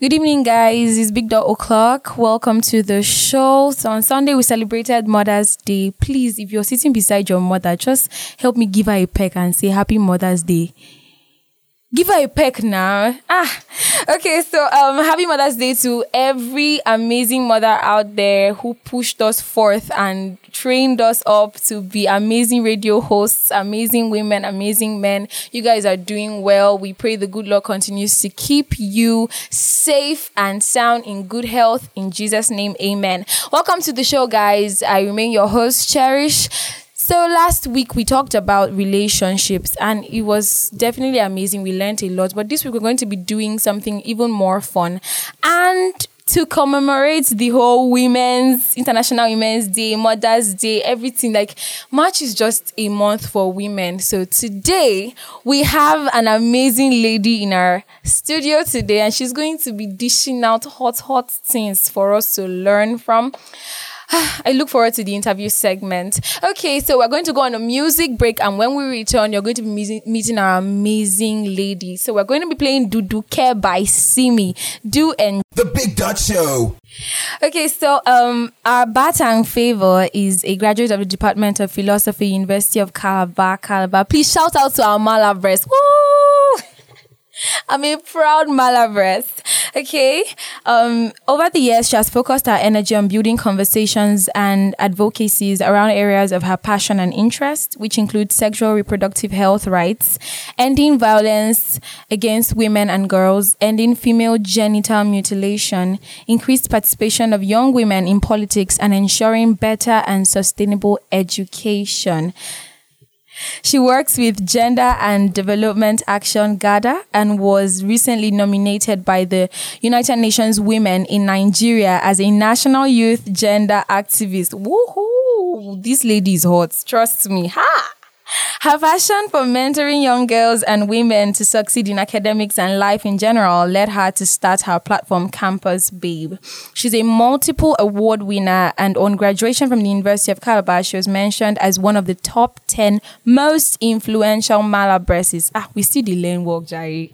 Good evening, guys. It's Big Dot O'Clock. Welcome to the show. So on Sunday, we celebrated Mother's Day. Please, if you're sitting beside your mother, just help me give her a peck and say Happy Mother's Day. Give her a peck now. Ah, okay. So, um, happy Mother's Day to every amazing mother out there who pushed us forth and trained us up to be amazing radio hosts, amazing women, amazing men. You guys are doing well. We pray the good Lord continues to keep you safe and sound in good health. In Jesus' name, amen. Welcome to the show, guys. I remain your host, Cherish. So last week we talked about relationships and it was definitely amazing. We learned a lot, but this week we're going to be doing something even more fun. And to commemorate the whole Women's International Women's Day, Mother's Day, everything like March is just a month for women. So today we have an amazing lady in our studio today and she's going to be dishing out hot hot things for us to learn from. I look forward to the interview segment. Okay, so we're going to go on a music break, and when we return, you're going to be meeting our amazing lady. So we're going to be playing Duduke by Simi. Do and The Big Dot Show. Okay, so um, our Batang favor is a graduate of the Department of Philosophy, University of Calabar, Calabar. Please shout out to our Malabres. Woo! I'm a proud Malabrest. Okay. Um, over the years, she has focused her energy on building conversations and advocacies around areas of her passion and interest, which include sexual reproductive health rights, ending violence against women and girls, ending female genital mutilation, increased participation of young women in politics, and ensuring better and sustainable education. She works with Gender and Development Action GADA and was recently nominated by the United Nations Women in Nigeria as a National Youth Gender Activist. Woohoo! This lady is hot. Trust me. Ha! Her passion for mentoring young girls and women to succeed in academics and life in general led her to start her platform Campus Babe. She's a multiple award winner and on graduation from the University of Calabar, she was mentioned as one of the top 10 most influential Malabreses. Ah, we see the lane walk, Jari.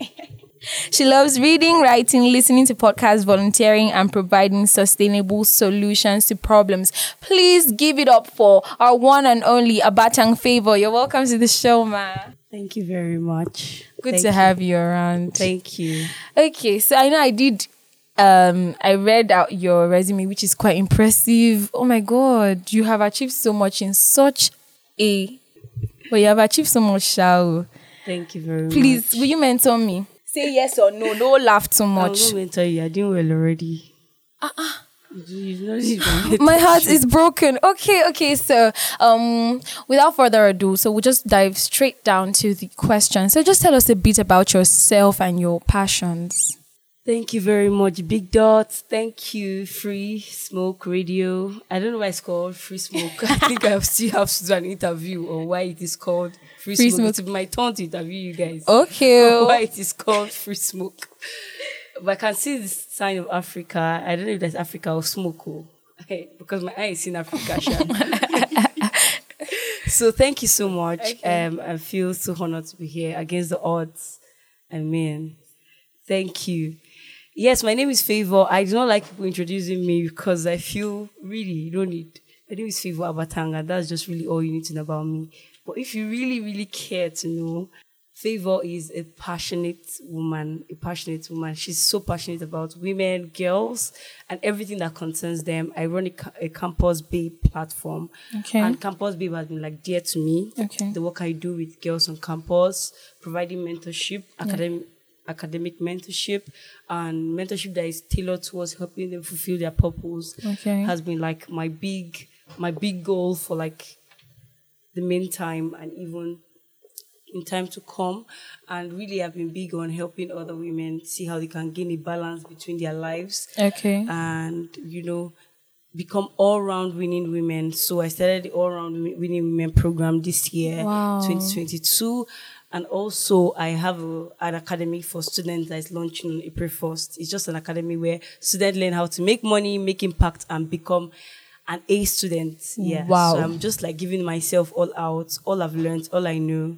She loves reading, writing, listening to podcasts, volunteering, and providing sustainable solutions to problems. Please give it up for our one and only Abatang Favor. You're welcome to the show, ma. Thank you very much. Good Thank to you. have you around. Thank you. Okay, so I know I did. Um, I read out your resume, which is quite impressive. Oh my god, you have achieved so much in such a. But you have achieved so much, Shao. Thank you very Please, much. Please, will you mentor me? Say yes or no. Don't laugh too much. I'm going to tell you, you're doing well already. Uh-uh. You don't my heart is broken. Okay, okay. So, um, without further ado, so we'll just dive straight down to the question. So, just tell us a bit about yourself and your passions. Thank you very much, Big Dots. Thank you, Free Smoke Radio. I don't know why it's called Free Smoke. I think I still have to do an interview on why it is called Free, Free Smoke. Smoke. It's my turn to interview you guys. Okay. why it is called Free Smoke. But I can see the sign of Africa. I don't know if that's Africa or smoke. okay, because my eye is in Africa. so thank you so much. Okay. Um, I feel so honored to be here against the odds. I mean, thank you. Yes, my name is Favor. I do not like people introducing me because I feel really you don't need. My name is Favor Abatanga. That's just really all you need to know about me. But if you really, really care to know, Favor is a passionate woman, a passionate woman. She's so passionate about women, girls, and everything that concerns them. I run a, a Campus Babe platform. Okay. And Campus Babe has been like dear to me. Okay. The work I do with girls on campus, providing mentorship, academic academic mentorship, and mentorship that is tailored towards helping them fulfill their purpose Okay. has been like my big my big goal for like the meantime and even in time to come. And really, I've been big on helping other women see how they can gain a balance between their lives Okay. and, you know, become all round winning women. So I started the all round winning women program this year, Wow. 2022. And also, I have a, an academy for students that is launching on April 1st. It's just an academy where students learn how to make money, make impact, and become an A student. Yeah. Wow. So I'm just like giving myself all out, all I've learned, all I know,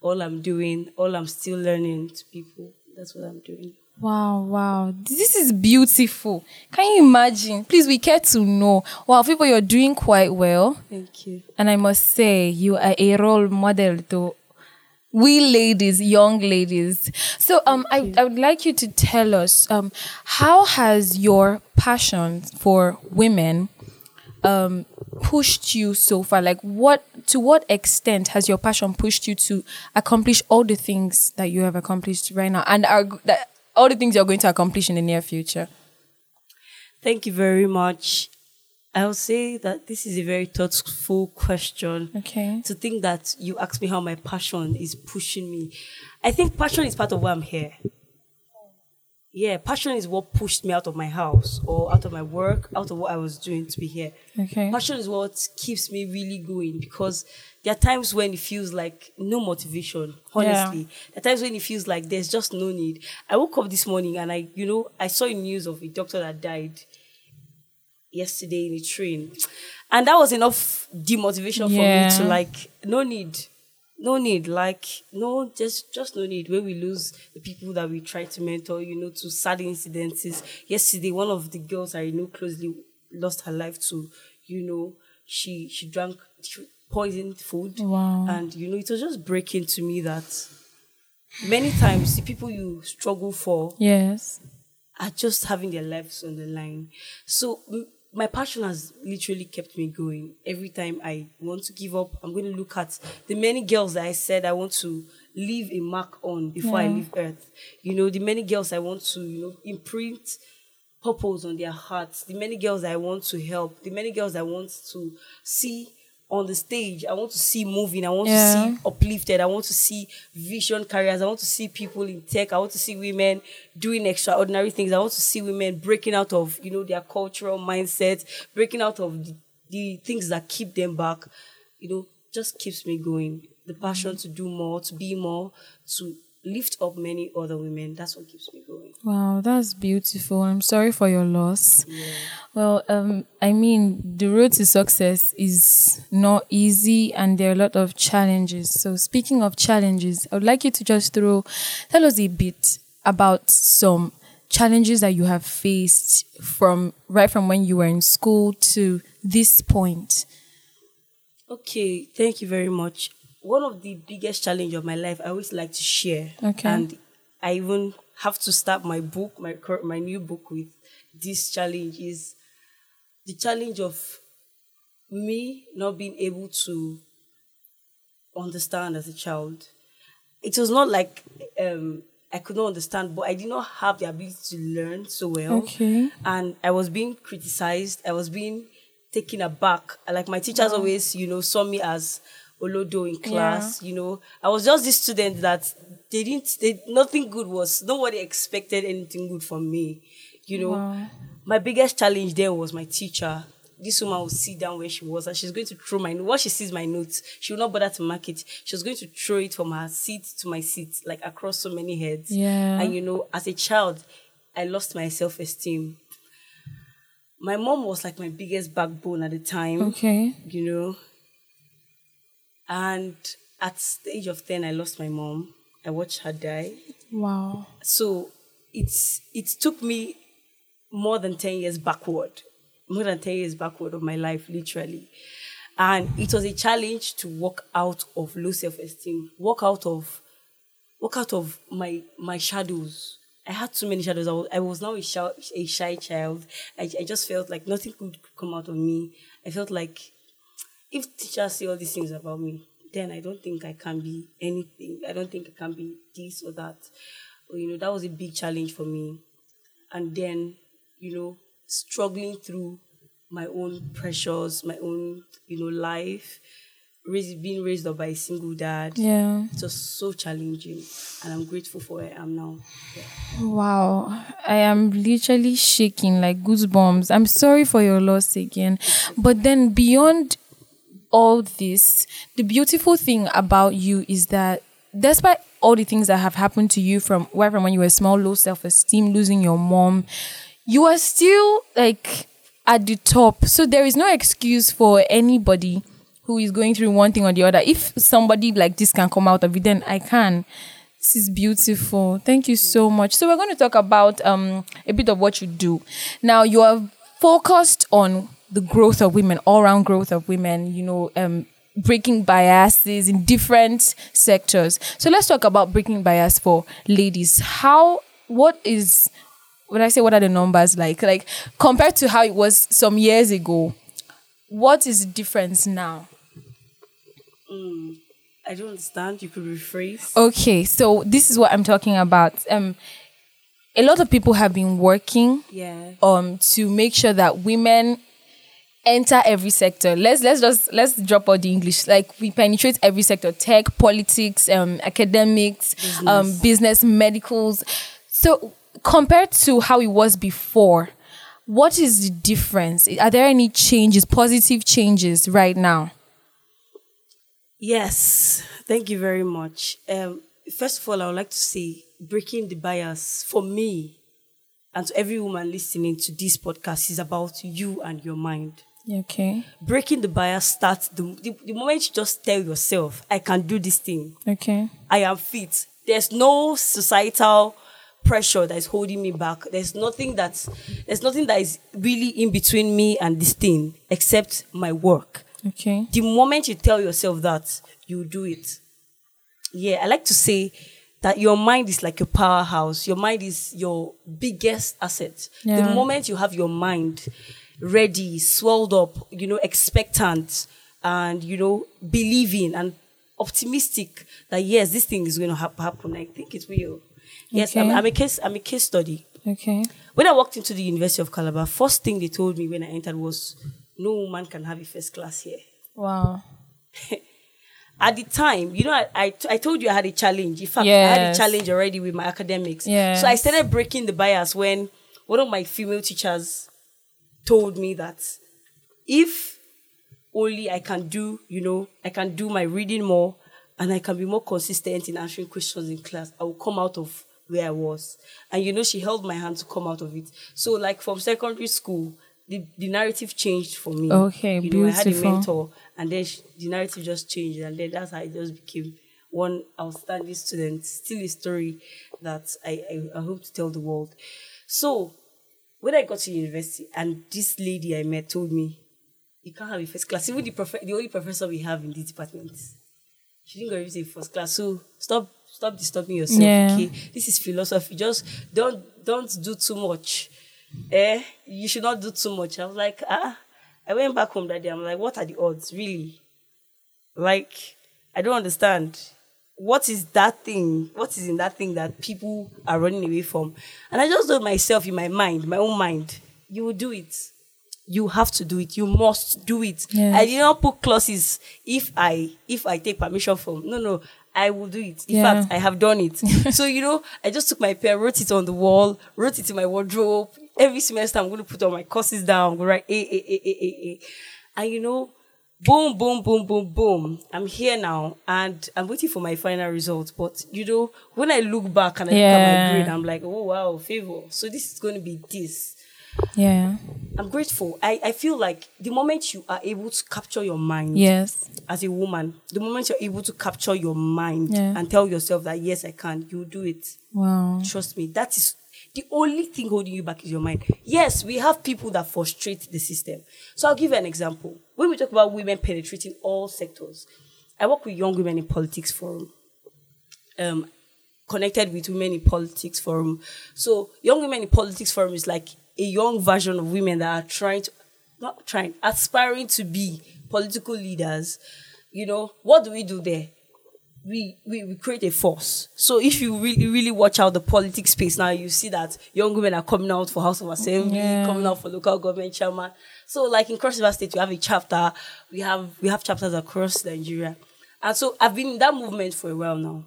all I'm doing, all I'm still learning to people. That's what I'm doing. Wow, wow. This is beautiful. Can you imagine? Please, we care to know. Wow, people, you're doing quite well. Thank you. And I must say, you are a role model to we ladies, young ladies. So, um, I, I would like you to tell us, um, how has your passion for women, um, pushed you so far? Like, what to what extent has your passion pushed you to accomplish all the things that you have accomplished right now, and are that all the things you're going to accomplish in the near future? Thank you very much. I'll say that this is a very thoughtful question. Okay. To think that you asked me how my passion is pushing me. I think passion is part of why I'm here. Yeah, passion is what pushed me out of my house or out of my work, out of what I was doing to be here. Okay. Passion is what keeps me really going because there are times when it feels like no motivation, honestly. There are times when it feels like there's just no need. I woke up this morning and I, you know, I saw news of a doctor that died yesterday in a train. And that was enough demotivation for Yeah. me to like, no need. No need, like no, just just no need. When we lose the people that we try to mentor, you know, to sad incidences. Yesterday, one of the girls I know closely lost her life to, you know, she she drank she poisoned food, Wow. and you know, it was just breaking to me that many times the people you struggle for Yes. are just having their lives on the line. So my passion has literally kept me going. Every time I want to give up, I'm going to look at the many girls that I said I want to leave a mark on before I leave Earth. You know, the many girls I want to, you know, imprint purpose on their hearts. The many girls I want to help. The many girls I want to see on the stage. I want to see moving. I want Yeah. to see uplifted. I want to see vision carriers. I want to see people in tech. I want to see women doing extraordinary things. I want to see women breaking out of, you know, their cultural mindset, breaking out of the, the things that keep them back. You know, just keeps me going. The passion to do more, to be more, to lift up many other women. That's what keeps me going. Wow, that's beautiful. I'm sorry for your loss. Well, um, I mean, the road to success is not easy, and there are a lot of challenges. So, speaking of challenges, I would like you to just throw, tell us a bit about some challenges that you have faced from right from when you were in school to this point. Okay, thank you very much. One of the biggest challenge of my life, I always like to share. Okay. And I even have to start my book, my my new book with this challenge is the challenge of me not being able to understand as a child. It was not like um, I could not understand, but I did not have the ability to learn so well. Okay. And I was being criticized. I was being taken aback. Like my teachers always, you know, saw me as Olodo in class. You know, I was just this student that they didn't. They, nothing good was. Nobody expected anything good from me. You know, Wow. my biggest challenge then was my teacher. This woman would sit down where she was and she's going to throw my once she sees my notes, she will not bother to mark it. She was going to throw it from her seat to my seat, like across so many heads. Yeah. And you know, as a child, I lost my self-esteem. My mom was like my biggest backbone at the time Okay. you know. And at the age of 10, I lost my mom. I watched her die. Wow. So it's it took me more than 10 years backward, more than 10 years backward of my life, literally. And it was a challenge to walk out of low self-esteem, walk out of walk out of my my shadows. I had too many shadows. I was, I was now a shy, a shy child. I, I just felt like nothing could come out of me. I felt like if teachers say all these things about me, then I don't think I can be anything. I don't think I can be this or that. Or, you know, that was a big challenge for me. And then, you know, struggling through my own pressures, my own, you know, life, raised, being raised up by a single dad. Yeah. It was so challenging, and I'm grateful for where I am now. Wow, I am literally shaking like goosebumps. I'm sorry for your loss again. But then beyond all this, the beautiful thing about you is that despite all the things that have happened to you from where from when you were small, low self-esteem, losing your mom, you are still like at the top. So there is no excuse for anybody who is going through one thing or the other. If somebody like this can come out of it, then I can. This is beautiful. Thank you so much. So we're going to talk about um a bit of what you do. Now you are focused on the growth of women, all round growth of women, you know, um breaking biases in different sectors. So let's talk about breaking bias for ladies. How what is when I say what are the numbers like? Like compared to how it was some years ago, what is the difference now? I don't understand. You could rephrase. Okay, so this is what I'm talking about. Um, a lot of people have been working Yeah. um to make sure that women enter every sector. Let's let's just let's drop all the English. Like we penetrate every sector: tech, politics, um, academics, um, business, medicals. So compared to how it was before, what is the difference? Are there any changes, positive changes right now? Yes, thank you very much. Um, first of all, I would like to say breaking the bias for me and to every woman listening to this podcast is about you and your mind. Okay. Breaking the bias starts the, the, the moment you just tell yourself, I can do this thing, Okay. I am fit. There's no societal pressure that is holding me back. There's nothing that's there's nothing that is really in between me and this thing except my work. Okay. The moment you tell yourself that, you do it. Yeah, I like to say that your mind is like a powerhouse. Your mind is your biggest asset. The moment you have your mind ready, swelled up, you know, expectant, and you know, believing and optimistic that yes, this thing is going to hap- happen. I think it will. Yes, I'm, I'm a case. I'm a case study. Okay. When I walked into the University of Calabar, first thing they told me when I entered was, "No woman can have a first class here." Wow. At the time, you know, I, I, I told you I had a challenge. In fact, I had a challenge already with my academics. Yes. So I started breaking the bias when one of my female teachers told me that if only I can do, you know, I can do my reading more and I can be more consistent in answering questions in class, I will come out of where I was. And you know, she held my hand to come out of it. So, like from secondary school, the, the narrative changed for me. Okay, you know, I had a mentor, and then she, the narrative just changed, and then that's how I just became one outstanding student. Still a story that I, I, I hope to tell the world. So, when I got to university, and this lady I met told me, "You can't have a first class." Even the prof- the only professor we have in this department, she didn't go say first class. So stop, stop disturbing yourself. Yeah. Okay, this is philosophy. Just don't, don't do too much. Eh, you should not do too much. I was like, ah. I went back home that day. I'm like, what are the odds, really? Like, I don't understand. What is that thing? What is in that thing that people are running away from? And I just told myself in my mind, my own mind, you will do it. You have to do it. You must do it. Yes. I did not put clauses if I if I take permission from. No, no. I will do it. In Yeah. fact, I have done it. so you know, I just took my pen, wrote it on the wall, wrote it in my wardrobe. Every semester, I'm going to put all my courses down. I'm going to write A, A, A, A, A, A. And you know, boom, boom, boom, boom, boom. I'm here now, and I'm waiting for my final result. But you know, when I look back and I look at my grade, I'm like, oh wow, favor. So this is going to be this. Yeah. I'm grateful. I, I feel like the moment you are able to capture your mind Yes. as a woman, the moment you're able to capture your mind Yeah. and tell yourself that yes, I can, you do it. Wow. Trust me, that is the only thing holding you back is your mind. Yes, we have people that frustrate the system. So I'll give you an example. When we talk about women penetrating all sectors, I work with Young Women in Politics Forum. Um, connected with Women in Politics Forum. So Young Women in Politics Forum is like a young version of women that are trying to not trying, aspiring to be political leaders. You know, what do we do there? We, we, we create a force. So if you really really watch out the politics space now, you see that young women are coming out for House of Assembly, Yeah. coming out for local government chairman. So like in Cross River State, we have a chapter. We have we have chapters across Nigeria, and so I've been in that movement for a while now.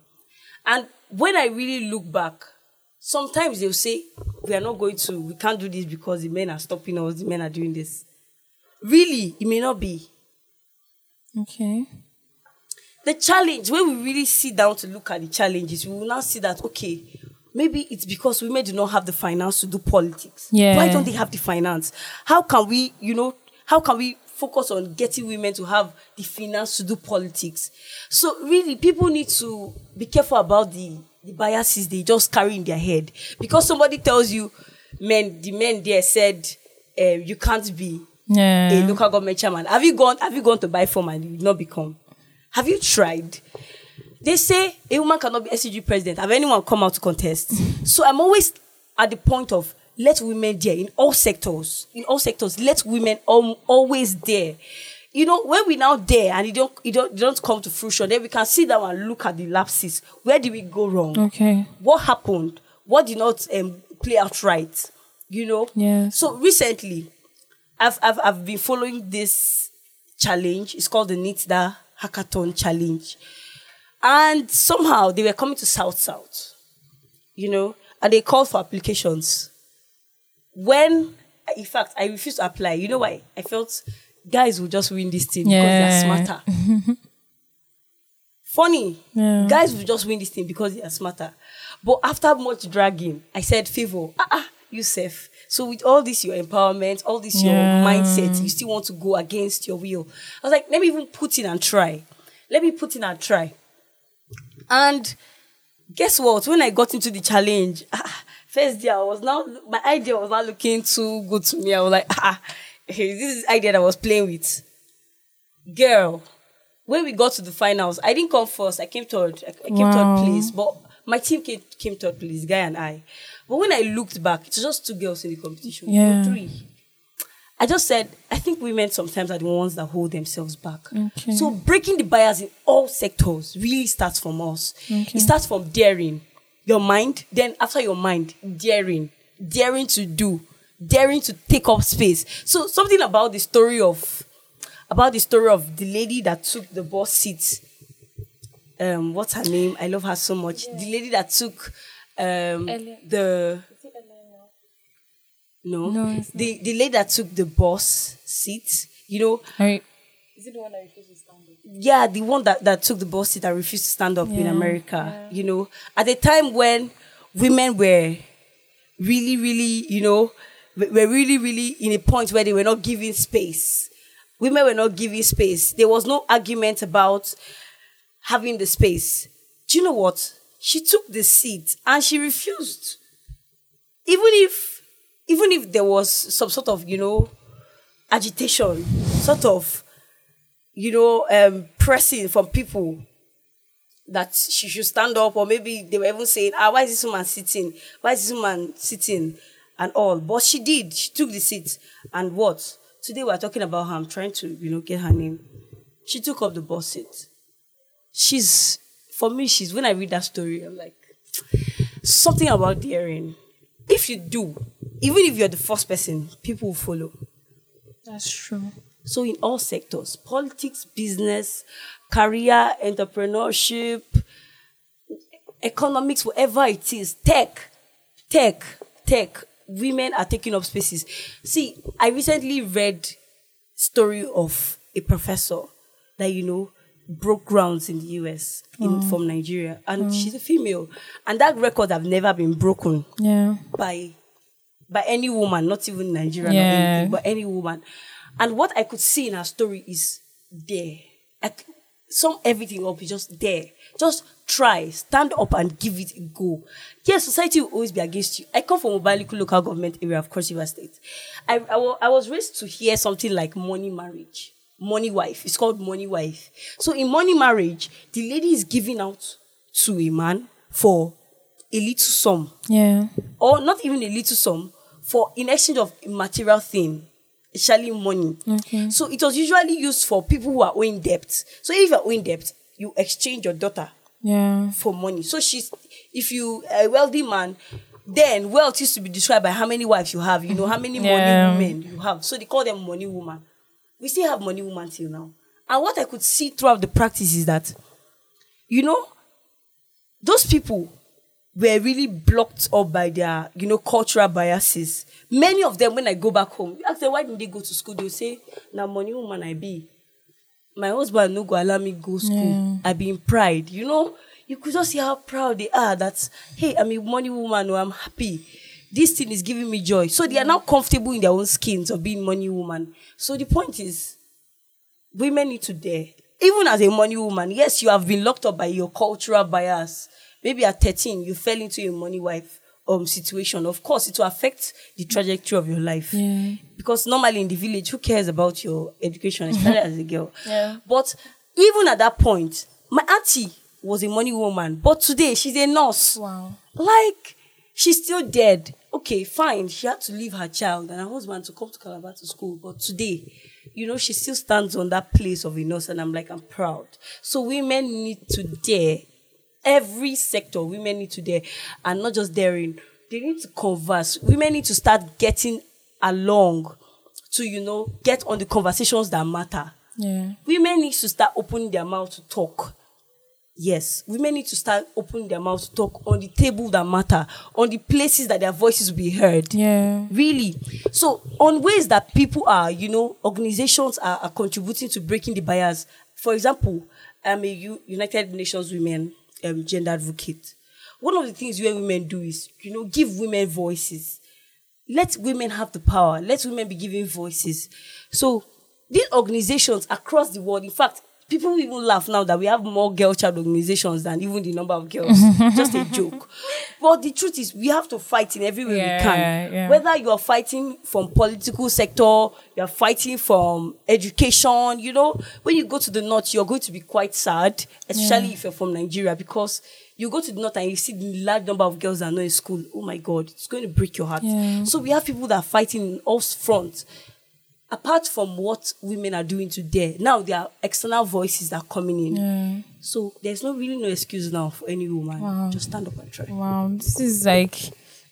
And when I really look back, sometimes they'll say we are not going to, we can't do this because the men are stopping us. The men are doing this. Really, it may not be. Okay. The challenge when we really sit down to look at the challenges we will now see that okay maybe it's because women do not have the finance to do politics Yeah. why don't they have the finance how can we you know how can we focus on getting women to have the finance to do politics so really people need to be careful about the the biases they just carry in their head because somebody tells you, men, the men there said, um, you can't be Yeah. a local government chairman. Have you gone? Have you gone to buy form and you not become? Have you tried? They say a woman cannot be SUG president. Have anyone come out to contest? so I'm always at the point of let women there in all sectors, in all sectors. Let women al- always there. You know, when we now there and it don't, it don't, it don't come to fruition, then we can sit down and look at the lapses. Where did we go wrong? Okay. What happened? What did not um, play out right? You know. Yes. So recently, I've, I've, I've been following this challenge. It's called the NITDA Hackathon Challenge. And somehow they were coming to South South, you know, and they called for applications. When, in fact, I refused to apply. You know why? I felt guys will just win this thing Yeah. because they're smarter. Funny, Yeah. guys will just win this thing because they are smarter. But after much dragging, I said, favor, ah, ah, Yusuf. So with all this, your empowerment, all this, your Yeah. mindset, you still want to go against your will. I was like, let me even put in and try. Let me put in and try. And guess what? When I got into the challenge, ah, first day I was now my idea was not looking too good to me. I was like, ah, hey, this is the idea that I was playing with. Girl, when we got to the finals, I didn't come first. I came third. I, I came Wow. third place, but my team came, came third place, guy and I. But when I looked back, it's just two girls in the competition. Yeah. three. I just said, I think women sometimes are the ones that hold themselves back. Okay. So breaking the bias in all sectors really starts from us. Okay. It starts from daring your mind, then after your mind, daring, daring to do, daring to take up space. So something about the story of about the story of the lady that took the boss seat. Um, what's her name? I love her so much. The lady that took um the no, No, the the lady that took the boss seat. You know, Alright. yeah, the one that, refused to stand up? Yeah, the one that took the boss seat that refused to stand up in Yeah, America, you know, at a time when women were really, really, you know, w- were really, really in a point where they were not giving space. Women were not giving space. There was no argument about having the space. Do you know what? She took the seat and she refused. Even if, even if there was some sort of, you know, agitation, sort of you know, um, pressing from people that she should stand up, or maybe they were even saying, ah, why is this woman sitting? Why is this woman sitting? And all. But she did. She took the seat. And what? Today we're talking about her. I'm trying to, you know, get her name. She took up the boss seat. She's, for me, she's, when I read that story, I'm like, something about daring. If you do, even if you're the first person, people will follow. That's true. So in all sectors, politics, business, career, entrepreneurship, economics, whatever it is, tech, tech, tech, women are taking up spaces. See, I recently read story of a professor that you know broke grounds in the US in, mm. from Nigeria, and mm. she's a female, and that record have never been broken Yeah. by by any woman, not even Nigerian Yeah. anything, but any woman. And what I could see in her story is there. I sum everything up is just there. Just try, stand up and give it a go. Yes, society will always be against you. I come from a Obanliku local government area of Cross River State. I, I, I was raised to hear something like money marriage, money wife. It's called money wife. So in money marriage, the lady is giving out to a man for a little sum Yeah. or not even a little sum for in exchange of material thing especially money Okay. so it was usually used for people who are owing debt so if you're owing debt you exchange your daughter Yeah. for money so she's if you a wealthy man then wealth used to be described by how many wives you have you know how many Yeah. money women you have so they call them money woman we still have money woman till now and what i could see throughout the practice is that you know those people were really blocked up by their, you know, cultural biases. Many of them, when I go back home, you ask them why didn't they go to school, they'll say, "Now money woman I be. My husband no go allow me go school. Yeah. I be in pride." You know, you could just see how proud they are. That hey, I'm a money woman. Oh, I'm happy. This thing is giving me joy. So they are now comfortable in their own skins of being money woman. So the point is, women need to dare. Even as a money woman, yes, you have been locked up by your cultural bias, maybe at 13, you fell into a money wife um situation. Of course, it will affect the trajectory of your life. Yeah. Because normally in the village, who cares about your education, especially as a girl? Yeah. But even at that point, my auntie was a money woman, but today she's a nurse. Wow. Like, she's still dead. Okay, fine. She had to leave her child and her husband to come to Calabar to school. But today, you know, she still stands on that place of innocence. and I'm like, I'm proud. So women need to dare. Every sector, women need to dare. And not just daring, they need to converse. Women need to start getting along to, you know, get on the conversations that matter. Yeah. Women need to start opening their mouth to talk. Yes, women need to start opening their mouth to talk on the table that matter, on the places that their voices will be heard. Yeah. Really. So, on ways that people are, you know, organizations are, are contributing to breaking the bias. For example, I'm a U- United Nations Women um, gender advocate. One of the things where women do is, you know, give women voices. Let women have the power. Let women be given voices. So, these organizations across the world, in fact, people even laugh now that we have more girl child organizations than even the number of girls. Just a joke. But the truth is, we have to fight in every way Yeah, we can. yeah. Whether you are fighting from political sector, you are fighting from education. You know, when you go to the north, you're going to be quite sad, especially if you're from Nigeria, because you go to the north and you see the large number of girls that are not in school. Oh my God, it's going to break your heart. Yeah. So we have people that are fighting in all fronts apart from what women are doing today, now there are external voices that are coming in. Yeah. So there's no really no excuse now for any woman. Just stand up and try. Wow, this is like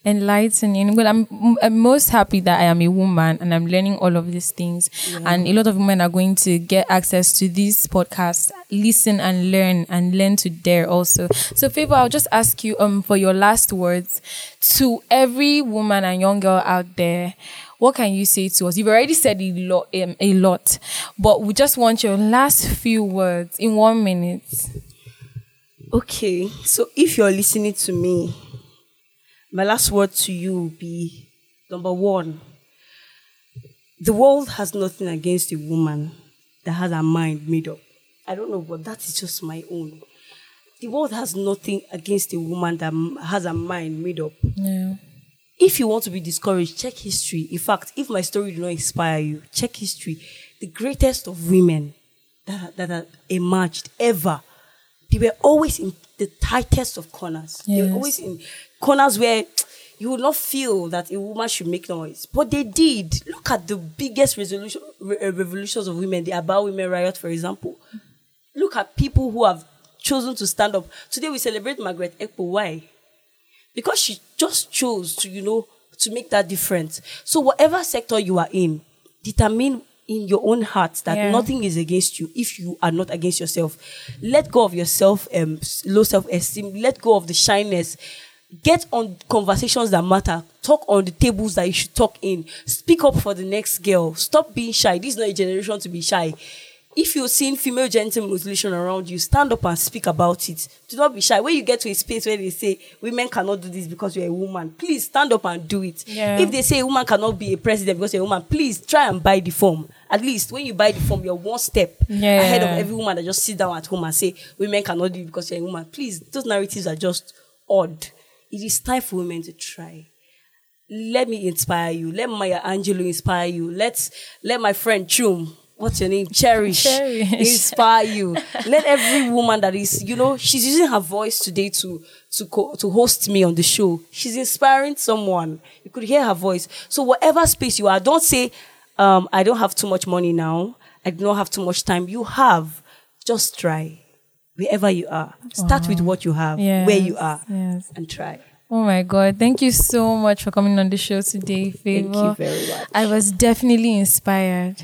enlightening. Well, I'm, I'm most happy that I am a woman and I'm learning all of these things. And a lot of women are going to get access to these podcasts, listen and learn and learn to dare also. So, Favor, I'll just ask you um for your last words to every woman and young girl out there. What can you say to us? You've already said a lot, um, a lot, but we just want your last few words in one minute. Okay, so if you're listening to me, my last word to you will be number one. The world has nothing against a woman that has her mind made up. I don't know, but that is just my own. The world has nothing against a woman that has her mind made up. Yeah. if you want to be discouraged, check history. In fact, if my story did not inspire you, check history. The greatest of women that, that have emerged ever, they were always in the tightest of corners. They were Yes. always in corners where you would not feel that a woman should make noise. But they did. Look at the biggest resolution, re- uh, revolutions of women, the Aba Women Riot, for example. Look at people who have chosen to stand up. Today we celebrate Margaret Ekpo. Why? because she just chose to you know to make that difference so whatever sector you are in determine in your own heart that Yeah. nothing is against you if you are not against yourself let go of your self um, low self-esteem let go of the shyness get on conversations that matter talk on the tables that you should talk in speak up for the next girl stop being shy this is not a generation to be shy if you're seeing female genital mutilation around you, stand up and speak about it. Do not be shy. When you get to a space where they say women cannot do this because you're a woman, please stand up and do it. Yeah. If they say a woman cannot be a president because you're a woman, please try and buy the form. At least when you buy the form, you're one step Yeah. ahead of every woman that just sit down at home and say women cannot do it because you're a woman. Please, those narratives are just odd. It is time for women to try let me inspire you. Let Maya Angelou inspire you. Let's let my friend Chum, what's your name? Cherish, Cherish. inspire you. let every woman that is, you know, she's using her voice today to to co- to host me on the show. She's inspiring someone. You could hear her voice. So whatever space you are, don't say, um, I don't have too much money now. I do not have too much time. You have. Just try. Wherever you are, start with what you have, where you are, yes. and try. Oh my God. Thank you so much for coming on the show today, Favor. Thank you very much. I was definitely inspired.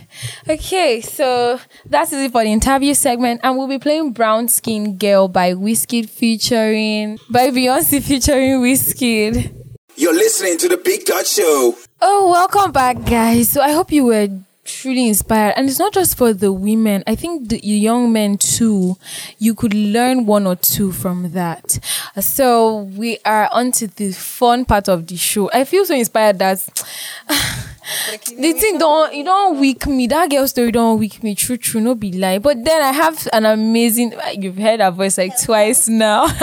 Okay, so that is it for the interview segment. And we'll be playing Brown Skin Girl by Wizkid featuring, by Beyonce featuring Wizkid. You're listening to the Big Dot Show. Oh, welcome back, guys. So I hope you were truly inspired. And it's not just for the women. I think the young men too. You could learn one or two from that. So we are on to the fun part of the show. I feel so inspired that the thing don't you don't weak me. That girl story don't weak me. True, true, no be lie. But then I have an amazing. You've heard her voice like twice now.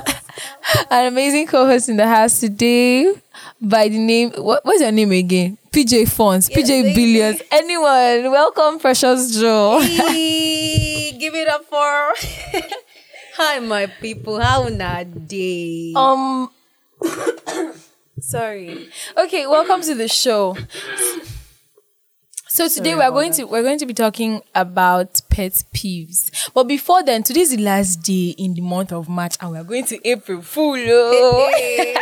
An amazing co-host in the house today by the name what, what's your name again? PJ Fonts, PJ baby. Billions. Anyone? Welcome, Precious Joe. Hey, give it up for. Hi, my people. How na day? Um sorry. Okay, welcome to the show. So today we're going to we're going to be talking about pet peeves. But before then, today's the last day in the month of March and we're going to April Fool. oh.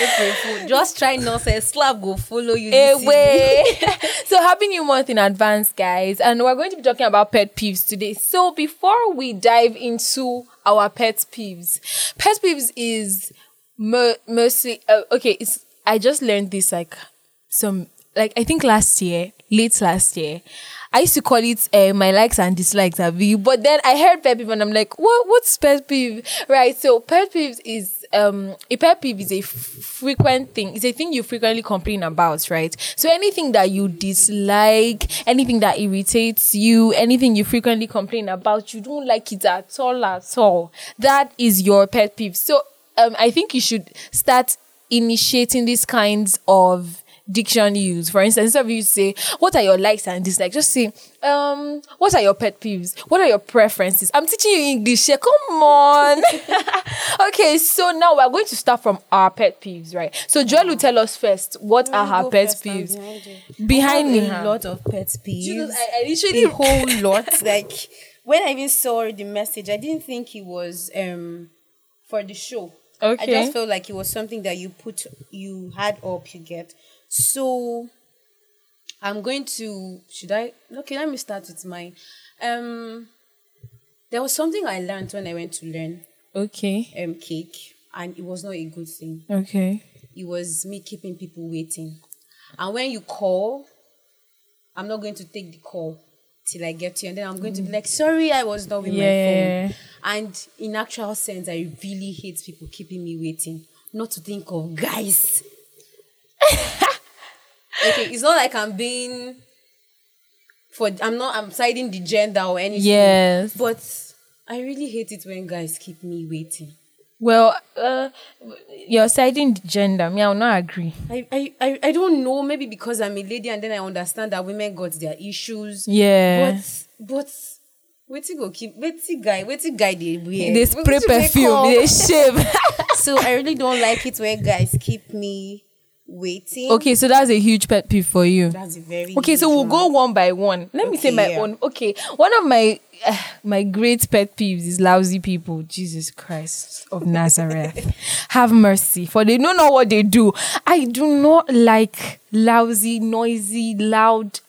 April Fool. Just try nonsense. Slap go follow you. Away. so happy new month in advance, guys. And we're going to be talking about pet peeves today. So before we dive into our pet peeves, pet peeves is mo- mostly uh, okay. It's I just learned this like some like I think last year, late last year. I used to call it uh, my likes and dislikes you, but then I heard pet peeve and I'm like, what? What's pet peeve? Right. So pet peeves is um a pet peeve is a f- frequent thing. It's a thing you frequently complain about, right? So anything that you dislike, anything that irritates you, anything you frequently complain about, you don't like it at all, at all. That is your pet peeve. So um, I think you should start initiating these kinds of diction use. For instance, instead of you say, What are your likes and dislikes? Just say, um, what are your pet peeves? What are your preferences? I'm teaching you English here. Come on. okay, so now we're going to start from our pet peeves, right? So Joel will tell us first what are her pet peeves. Behind me. a lot of pet peeves. Jesus, I, I a literally whole lot. Like when I even saw the message, I didn't think it was um for the show. Okay. I just felt like it was something that you put you had up, you get. So I'm going to should I okay, let me start with mine. Um there was something I learned when I went to learn Okay. um cake and it was not a good thing. Okay. It was me keeping people waiting. And when you call, I'm not going to take the call till I get you. And then I'm going to be like, sorry, I was not with Yeah. my phone. And in actual sense, I really hate people keeping me waiting. Not to think of guys. okay, it's not like I'm being for I'm not I'm siding the gender or anything. Yes. But I really hate it when guys keep me waiting. Well, uh, you're siding the gender. Me, I will not agree. I, I, I, I don't know, maybe because I'm a lady and then I understand that women got their issues. Yeah. But but waiting go keep waiting guy, waiting guy they wear. they spray perfume, they shave. so I really don't like it when guys keep me waiting. okay, so that's a huge pet peeve for you. That's a very Okay, so we'll go one by one. Let me say my yeah. own. Okay, one of my uh, my great pet peeves is lousy people. Jesus Christ of Nazareth, have mercy, for they don't know what they do. I do not like lousy, noisy, loud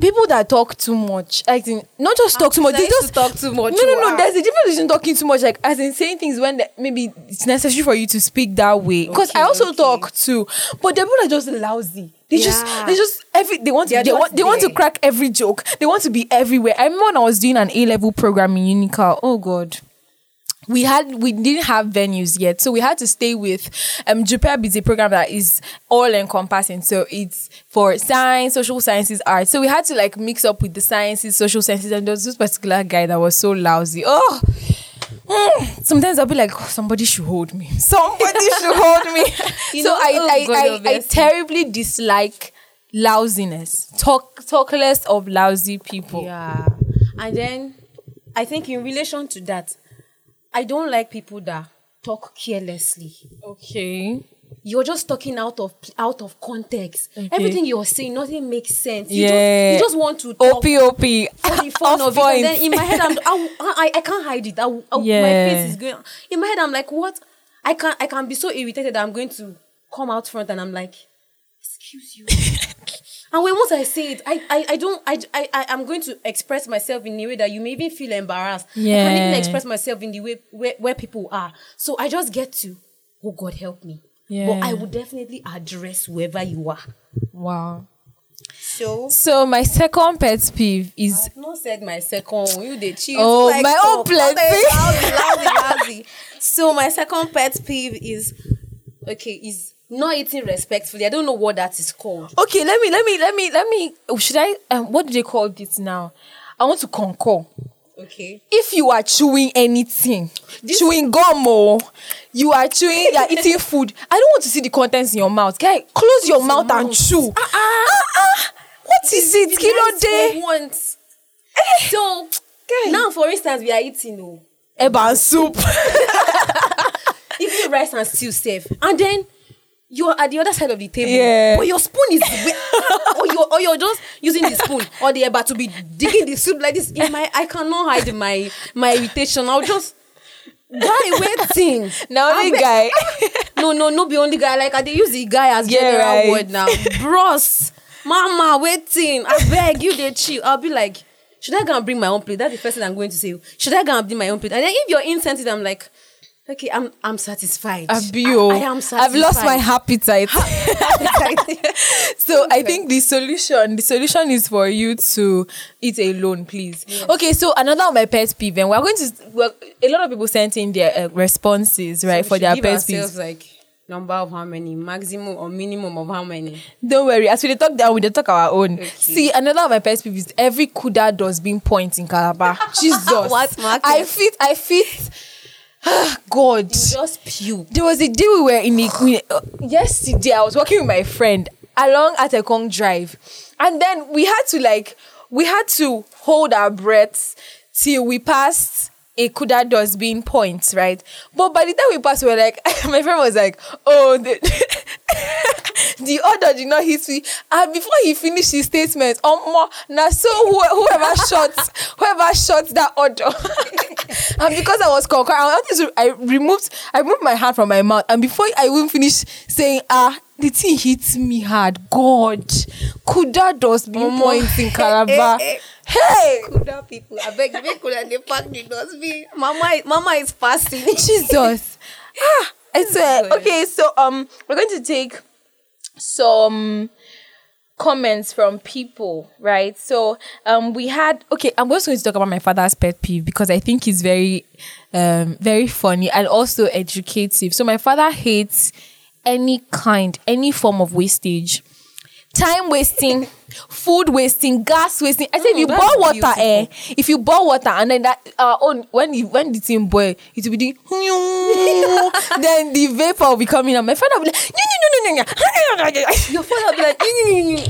people that talk too much. I think not just talk too much. They just talk too much, No, no, no. There's a difference between talking too much, like as in saying things when the- maybe it's necessary for you to speak that way. Because I also okay. talk too, but the people are just lousy. They just, they just every they want to, they want, they want to crack every joke. They want to be everywhere. I remember when I was doing an A level program in Unical. Oh God. We had we didn't have venues yet, so we had to stay with um JUPEB is a program that is all encompassing. So it's for science, social sciences, art. So we had to like mix up with the sciences, social sciences, and there was this particular guy that was so lousy. Oh, Mm, sometimes I'll be like, "Oh, somebody should hold me. Somebody should hold me. You so know, I, oh I, God, I, I terribly dislike lousiness. Talk, talk less of lousy people. Yeah. And then I think in relation to that, I don't like people that talk carelessly. Okay. You're just talking out of out of context. Okay. Everything you're saying nothing makes sense. You Yeah. just, you just want to talk OP, OP. for the fun Off of it. And then point. in my head, I'm, I, I, I can't hide it. I, I, My face is going. In my head, I'm like, what? I can I can be so irritated that I'm going to come out front and I'm like, excuse you. and when once I say it, I I, I don't I, I I am going to express myself in a way that you may even feel embarrassed. I can't even express myself in the way where, where people are. So I just get to, oh God help me. But I would definitely address whoever you are. Wow. So So my second pet peeve is I've not said my second. You the chill. Oh, like my own stop. plenty. Lousy, lousy, lousy. So my second pet peeve is okay. Is not eating respectfully. I don't know what that is called. okay. Let me, let me, let me, let me. Should I? Um, what do they call this now? I want to concur. Okay. if you are chewing anything, chewing gum or you are chewing, you are eating food, I don't want to see the contents in your mouth. Guy, close your mouth and chew. Ah ah. What is it? Kilo day. once. So now, for instance, we are eating oh, Eba and soup. even rice and stew safe, and then you're at the other side of the table. Yeah. But your spoon is, or you're or you're just using the spoon or the eba to be digging the soup like this. In my, I cannot hide my my irritation. I'll just. Guy waiting. Now only Abeg- guy. no, no, no be only guy. Like I dey use the guy as Yeah, general right. word now. Bros, mama, waiting. I beg you, they chill. I'll be like, should I go and bring my own plate? That's the first thing I'm going to say. Should I go and bring my own plate? And then if you're insensitive, I'm like, okay, I'm I'm satisfied. Abio. I, I am satisfied. I've lost my appetite. so I think the solution, the solution is for you to eat alone, please. Okay, so another of my pet peeve, and we're going to. Well, a lot of people sent in their uh, responses, right, for their pet peeves. like number of how many, maximum or minimum of how many. Don't worry, as we talk down, we talk our own. See, another of my pet peeves is every CUDA dustbin point in Calabar. Jesus, What market? I fit, I fit. God. Just puke. There was a day we were in a we, uh, yesterday. I was walking with my friend along Atekong Drive, and then we had to like we had to hold our breaths till we passed a CUDA dustbin points, right? But by the time we passed, we were like, my friend was like, "Oh, the, the order did not hit me." And before he finished his statement, um, now so who, whoever shot whoever shot that order. and because I was concerned, I to, I removed, I removed my hand from my mouth, and before I even finish saying, ah, the thing hits me hard. God, could CUDA does be points in Calabar. Hey, CUDA people, I beg you, CUDA, they pack the dustbin. Mama, is- mama is fasting. Jesus. ah, I swear. God. Okay, so um, we're going to take some comments from people, right? So um, we had okay. I'm also going to talk about my father's pet peeve because I think it's very, um, very funny and also educative. So my father hates any kind, any form of wastage. Time wasting, food wasting, gas wasting. I said if you that's boil water, beautiful. eh? If you boil water and then that uh on when you when the thing boil, it will be doing then the vapor will be coming out. My father will be like, no, no, no, no, no. Your father will be like,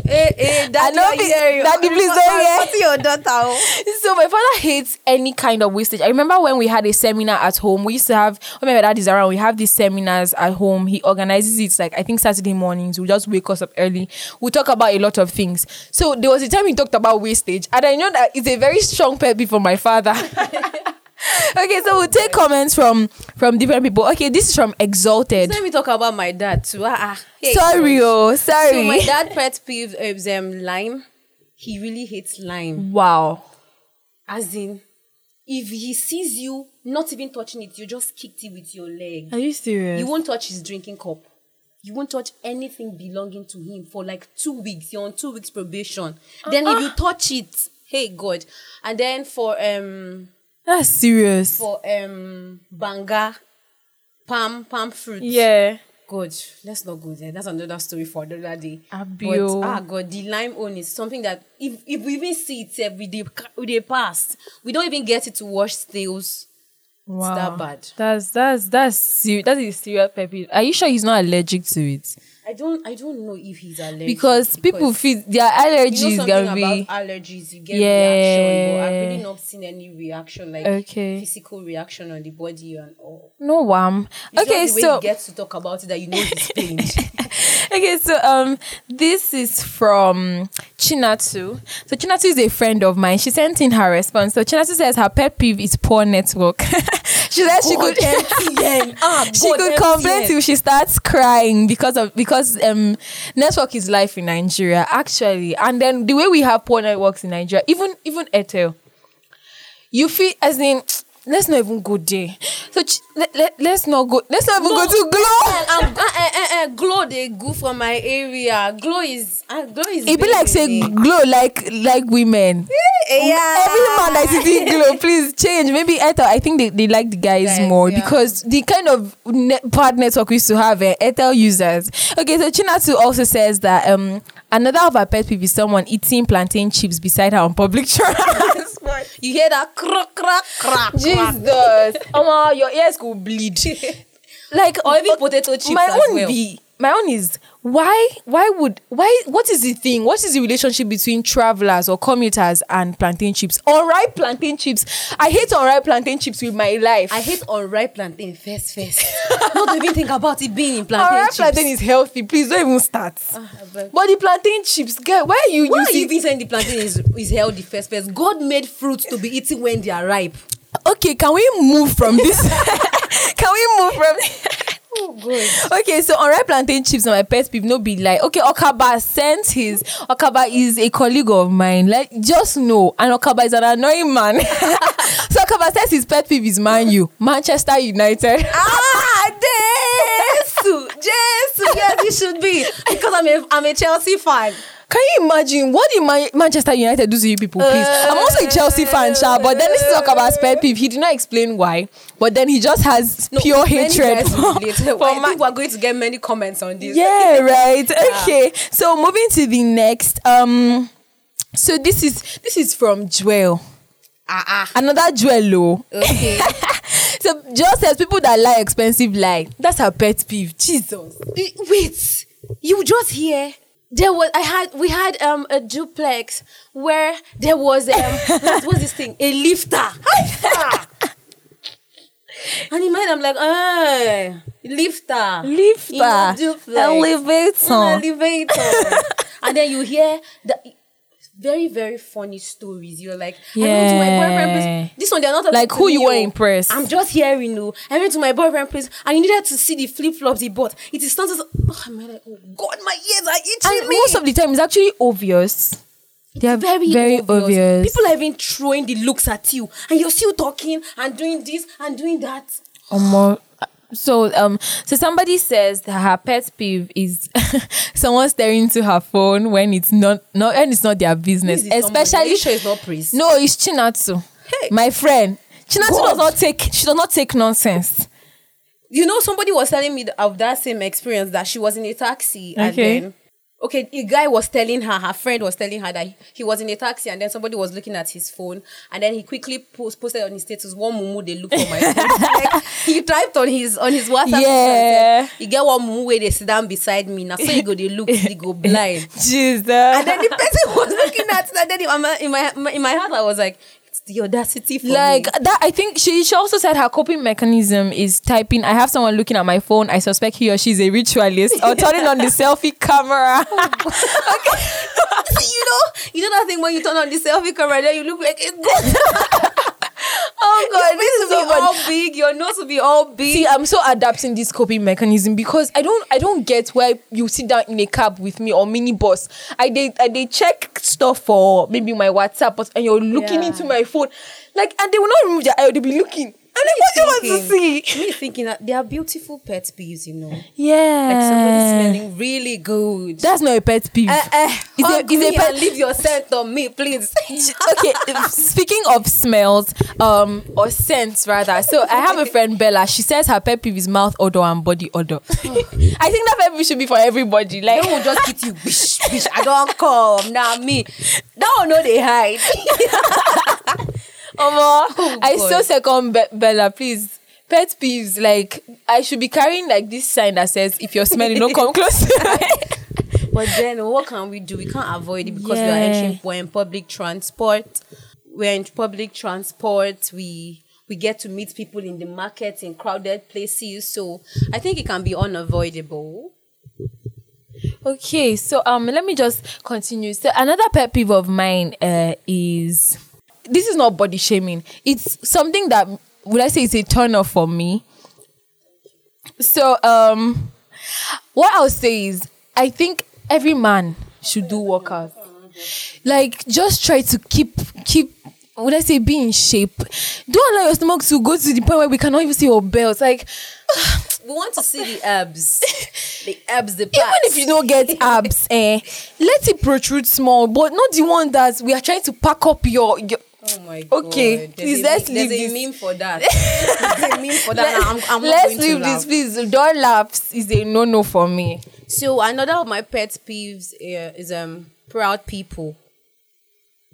eh, eh, daddy, I hear you. daddy, please don't hear. Your daughter? oh? So my father hates any kind of wastage. I remember when we had a seminar at home. We used to have when my dad is around. We have these seminars at home. He organizes it like I think Saturday mornings. We just wake us up early. We talk about a lot of things. So there was a time he talked about wastage, and I know that it's a very strong pet peeve for my father. okay, so we'll take comments from from different people. Okay, this is from Exalted. Let me talk about my dad too. Ah, ah. Hey, sorry, oh, So my dad pet peeve is um, lime. He really hates lime. wow. As in, if he sees you not even touching it, you just kicked it with your leg. Are you serious? You won't touch his drinking cup. You won't touch anything belonging to him for like two weeks. You're on two weeks probation. Then if you touch it, hey God. And then for um That's serious. for um banga, palm palm fruit. yeah. God, let's not go there. That's another story for another day. Abio. But ah, God, the lime one is something that if if we even see it eh, with the with the past, we don't even get it to wash tails. Wow. that bad. That's that's that's serious. That is serious pet peeve. Are you sure he's not allergic to it? I don't I don't know if he's allergic Because people feel their allergies you know can be about allergies, you get Yeah. reaction, but I've really not seen any reaction like Okay. physical reaction on the body and all. no wham. It's Okay, just the way so he gets to talk about it that you know he's pained. okay, so um, this is from Chinatu. So Chinatu is a friend of mine. She sent in her response. So Chinatu says her pet peeve is poor network. she says she could. Ah, she could complain till she starts crying because of because um network is life in Nigeria actually, and then the way we have poor networks in Nigeria, even even Airtel, you feel as in. Let's not even go there. So ch- let, let, let's not go. Let's not even go to Glo. um, uh, uh, uh, uh, Glo they go from my area. Glo is uh, Glo is. It be like say Glo like like women. yeah. Every man is eating Glo, please change. Maybe Ethel, I think they, they like the guys, Guys, more yeah. because the kind of net, bad network we used to have eh, Ethel users. Okay, so Chinatu also says that um another of our pet peeve is someone eating plantain chips beside her on public transport. You hear that crack, crack, crack. Jesus. Omo, your ears could bleed. Like Or even potato chips My as own well. be my own is why why would why what is the thing? What is the relationship between travelers or commuters and plantain chips? Unripe plantain chips. I hate unripe plantain chips with my life. I hate unripe plantain first, first. Not even think about it being in plantain unripe chips. plantain is healthy. Please don't even start. Ah, I beg. but the plantain chips, girl, why are you Why you even saying the plantain is, is healthy first, first? God made fruits to be eaten when they are ripe. okay can we move from this can we move from Oh, God. okay so unripe plantain chips na my pet peeve no be like okay okaba sent his okaba is a colleague of mine like just know and okaba is an annoying man so okaba says his pet peeve is man u manchester united Ah, Jesus! Jesus! Yes, it should be. Because I'm a, I'm a Chelsea fan. Can you imagine what did Man- manchester united do to you people please? I'm also a chelsea fan sha but then this is okaba's pet peeve he did not explain why but then he just has pure hatred for, for I Man- think we're going to get many comments on this. yeah right. Okay so moving to the next um so this is this is from Joel. Ah, ah. another Joel. Okay. so Joel says people that lie expensive lie. That's her pet peeve. Jesus. Wait, you just hear there was I had we had um a duplex where there was um what was this thing a lifter. And in mind I'm like ah lifter Lifter. in a duplex. Elevator. Elevator and then you hear the very very funny stories you're like I went to my boyfriend place this one they're not Like who you to oh. I'm just hearing you. I went to my boyfriend place and he needed to see the flip flops he bought. It is something. Oh, I'm like, oh God, my ears are itching and me. most of the time it's actually obvious they are very, very obvious, People are even throwing the looks at you, and you're still talking and doing this and doing that. Omo. So um so somebody says that her pet peeve is someone staring into her phone when it's not not and it's not their business. Who is this somebody? Are Especially sure it's not Prince? No, it's Chinatsu. Hey. My friend. Chinatsu God. does not take she does not take nonsense. You know, somebody was telling me of that same experience that she was in a taxi and then. Okay, a guy was telling her, her friend was telling her that he, he was in a taxi and then somebody was looking at his phone and then he quickly post, posted on his status one mumu they look for my phone. like, he typed on his on his WhatsApp. Yeah. said, You get one mumu where they sit down beside me. Now so you go they look, they go blind. Jesus. And then the person was looking at that. and then in my in my in my heart I was like, the audacity for like me. that i think she, she also said her coping mechanism is typing i have someone looking at my phone i suspect he or she is a ritualist or turning on the selfie camera Okay you know, you know that thing when you turn on the selfie camera, then you look like a goat. oh god Your face to be all big, your nose will be all big. See, I'm so adapting this coping mechanism because I don't I don't get why you sit down in a cab with me or minibus. I they I they check stuff for maybe my WhatsApp but- and you're looking Yeah. into my phone. Like and they will not remove their eye, they'll be looking. And then what do you want to see? Me thinking that they are beautiful pet peeves, you know. Yeah. Like somebody smelling really good. That's not a pet peeve. Eh, eh, Is hug is a pet- and leave your scent on me, please. okay speaking of smells um or scents rather so i have a friend bella she says her pet peeve is mouth odor and body odor i think that pet peeve should be for everybody like They will just hit you. Bish, bish, I don't come. Now me. That one no they hide. Omo, I still second Be- Bella, please. Pet peeves, like I should be carrying like this sign that says if you're smelling, don't come close. But then what can we do? We can't avoid it because we are entering we're in public transport. We're in public transport. We we get to meet people in the market in crowded places. So I think it can be unavoidable. okay, so um, let me just continue. So another pet peeve of mine uh, is this is not body shaming. It's something that would I say it's a turn off for me. So um, what I'll say is I think every man should do workouts. Like just try to keep keep would I say be in shape. Don't allow your stomach to go to the point where we cannot even see your belts. Like We want to see the abs. the abs, the even if you don't get abs, eh, let it protrude small, but not the one that we are trying to pack up your. your Oh my god. Okay, please, let's meme- There's leave a meme for that. There's a meme for that. Now, I'm, I'm Let's going to leave laugh. this, please. Don't laugh. Is a no no for me. So another of my pet peeves uh, is um proud people.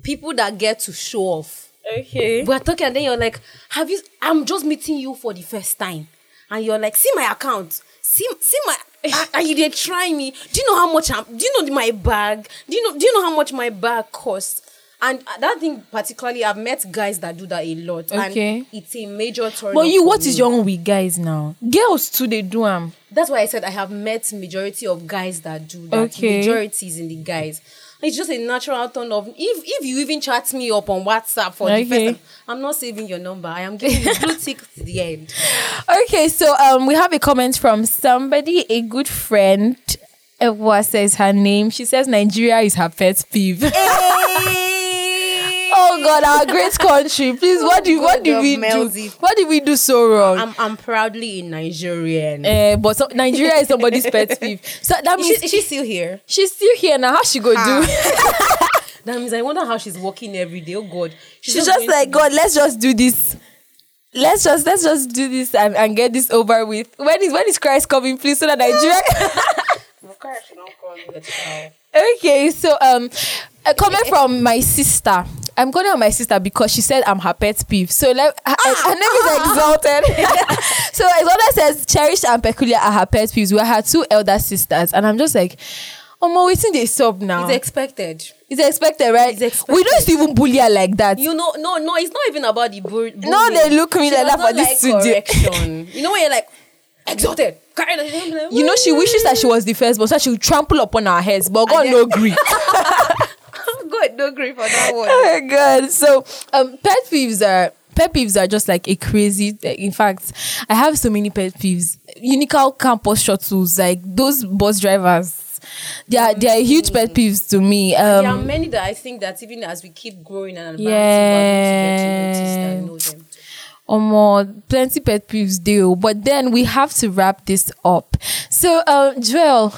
People that get to show off. Okay. We're talking, and then you're like, "Have you? I'm just meeting you for the first time," and you're like, "See my account. See, see my." and- and you they try me. Do you know how much I'm? Do you know my bag? Do you know? Do you know how much my bag costs? And that thing particularly, I've met guys that do that a lot, Okay. and it's a major turn. But you, what is your own with guys now? Girls too, they do them. That's why I said I have met majority of guys that do that. Okay. Majority is in the guys. It's just a natural turn of if if you even chat me up on WhatsApp for the Okay. first time, I'm not saving your number. I am giving you blue tick to the end. Okay, so um, we have a comment from somebody, a good friend. Ewa says her name. She says Nigeria is her pet peeve. Oh God, our great country. Please, what do what God did we do? What did we do so wrong? I'm I'm proudly a Nigerian. Eh, but so, Nigeria is somebody's pet peeve. So that is, means she, is she still here? she's still here now. How she go do? That means I wonder how she's working every day. Oh God, She's just like, God, let's just do this. Let's just let's just do this and, and get this over with. When is when is Christ coming, please, so that Nigeria Okay, so um a comment from my sister. I'm calling her my sister because she said I'm her pet peeve. So let, her, her name is exalted. so exalted says cherished and peculiar are her pet peeves. We are her two elder sisters, and I'm just like, oh my, waiting they sub now. It's expected. It's expected, right? It's expected. We don't even bully her like that. You know, no, no, it's not even about the bull. No, they look me like that for this like correction. you know when you're like exalted. kind of- I'm like, You know, she wishes that she was the first, but so she would trample upon our heads. But God no agree. No grief for that one. oh my god. So um pet peeves are pet peeves are just like a crazy in fact, I have so many pet peeves. Unical campus shuttles, like those bus drivers. They are they are huge pet peeves to me. there are Um many that I think that even as we keep growing and advancing, Yeah. we're going to get to notice and know them. um, plenty pet peeves do, but then we have to wrap this up. So um Joel,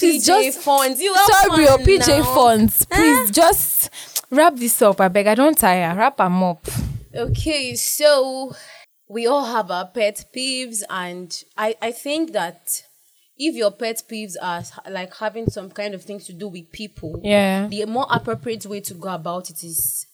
please PJ just Fonz, you sorry, oh, PJ now. Fonts, please eh? just wrap this up. I beg, I don't tire. Wrap them up. Okay, so we all have our pet peeves, and I, I think that if your pet peeves are like having some kind of things to do with people, Yeah. the more appropriate way to go about it is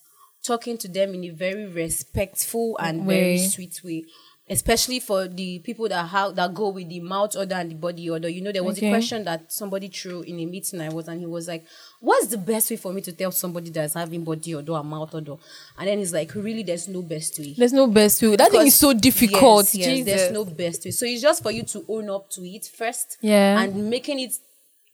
talking to them in a very respectful and very sweet way. Especially for the people that have that go with the mouth order and the body order. You know, there was Okay. a question that somebody threw in a meeting I was, and he was like, What's the best way for me to tell somebody that's having body order and mouth order?" And then he's like, Really, there's no best way. There's no best way. That thing is so difficult. Yes, yes, there's no best way. So it's just for you to own up to it first. Yeah. And making it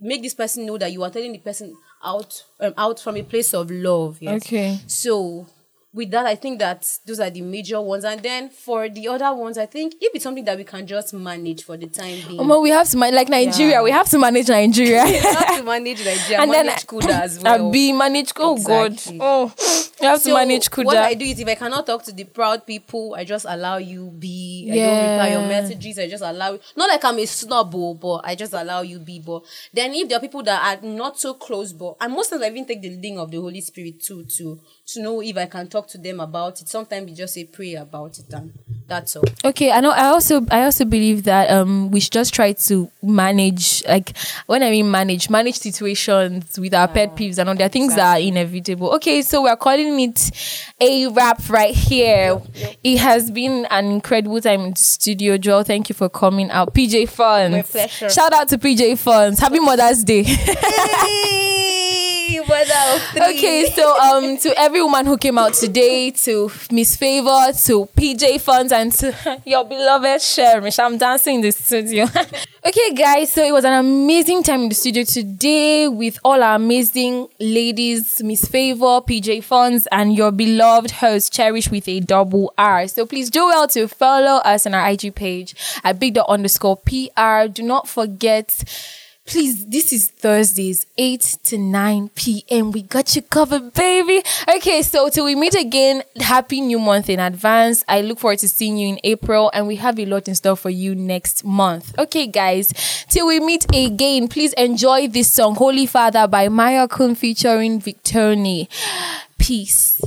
make this person know that you are telling the person out um, out from a place of love. Yes. Okay. So with that, I think that those are the major ones. And then for the other ones, I think if it's something that we can just manage for the time being. Omo, we have to man- like Nigeria. Yeah. We have to manage Nigeria. we have to manage Nigeria, manage CUDA as well. be manage. Oh Exactly. God. Oh, we have to So manage What I do is if I cannot talk to the proud people, I just allow you be. I don't reply your messages. I just allow not like I'm a snob, oh, but I just allow you be. But then if there are people that are not so close, but and most times I even take the leading of the Holy Spirit too to to know if I can talk to them about it. Sometimes we just say pray about it and that's all. Okay, I know. I also, I also believe that um, we should just try to manage, like when I mean manage, manage situations with our pet peeves and all. There are things that are inevitable. Okay, so we're calling it a wrap right here. It has been an incredible time in the studio, Joel. Thank you for coming out, PJ Funds. My pleasure. Shout out to PJ Funds. Happy Mother's Day. Okay, so um, to every woman who came out today, to Miss Favor, to PJ Funds, and to your beloved Cherish, I'm dancing in the studio. okay, guys, so it was an amazing time in the studio today with all our amazing ladies, Miss Favor, PJ Funds, and your beloved host, Cherish with a double R. So please do well to follow us on our IG page at big underscore PR. Do not forget. Please, this is Thursdays, 8 to 9 p.m. We got you covered, baby. Okay, so till we meet again, happy new month in advance. I look forward to seeing you in April, and we have a lot in store for you next month. Okay, guys, till we meet again, please enjoy this song, Holy Father by Mayorkun featuring Victony. Peace.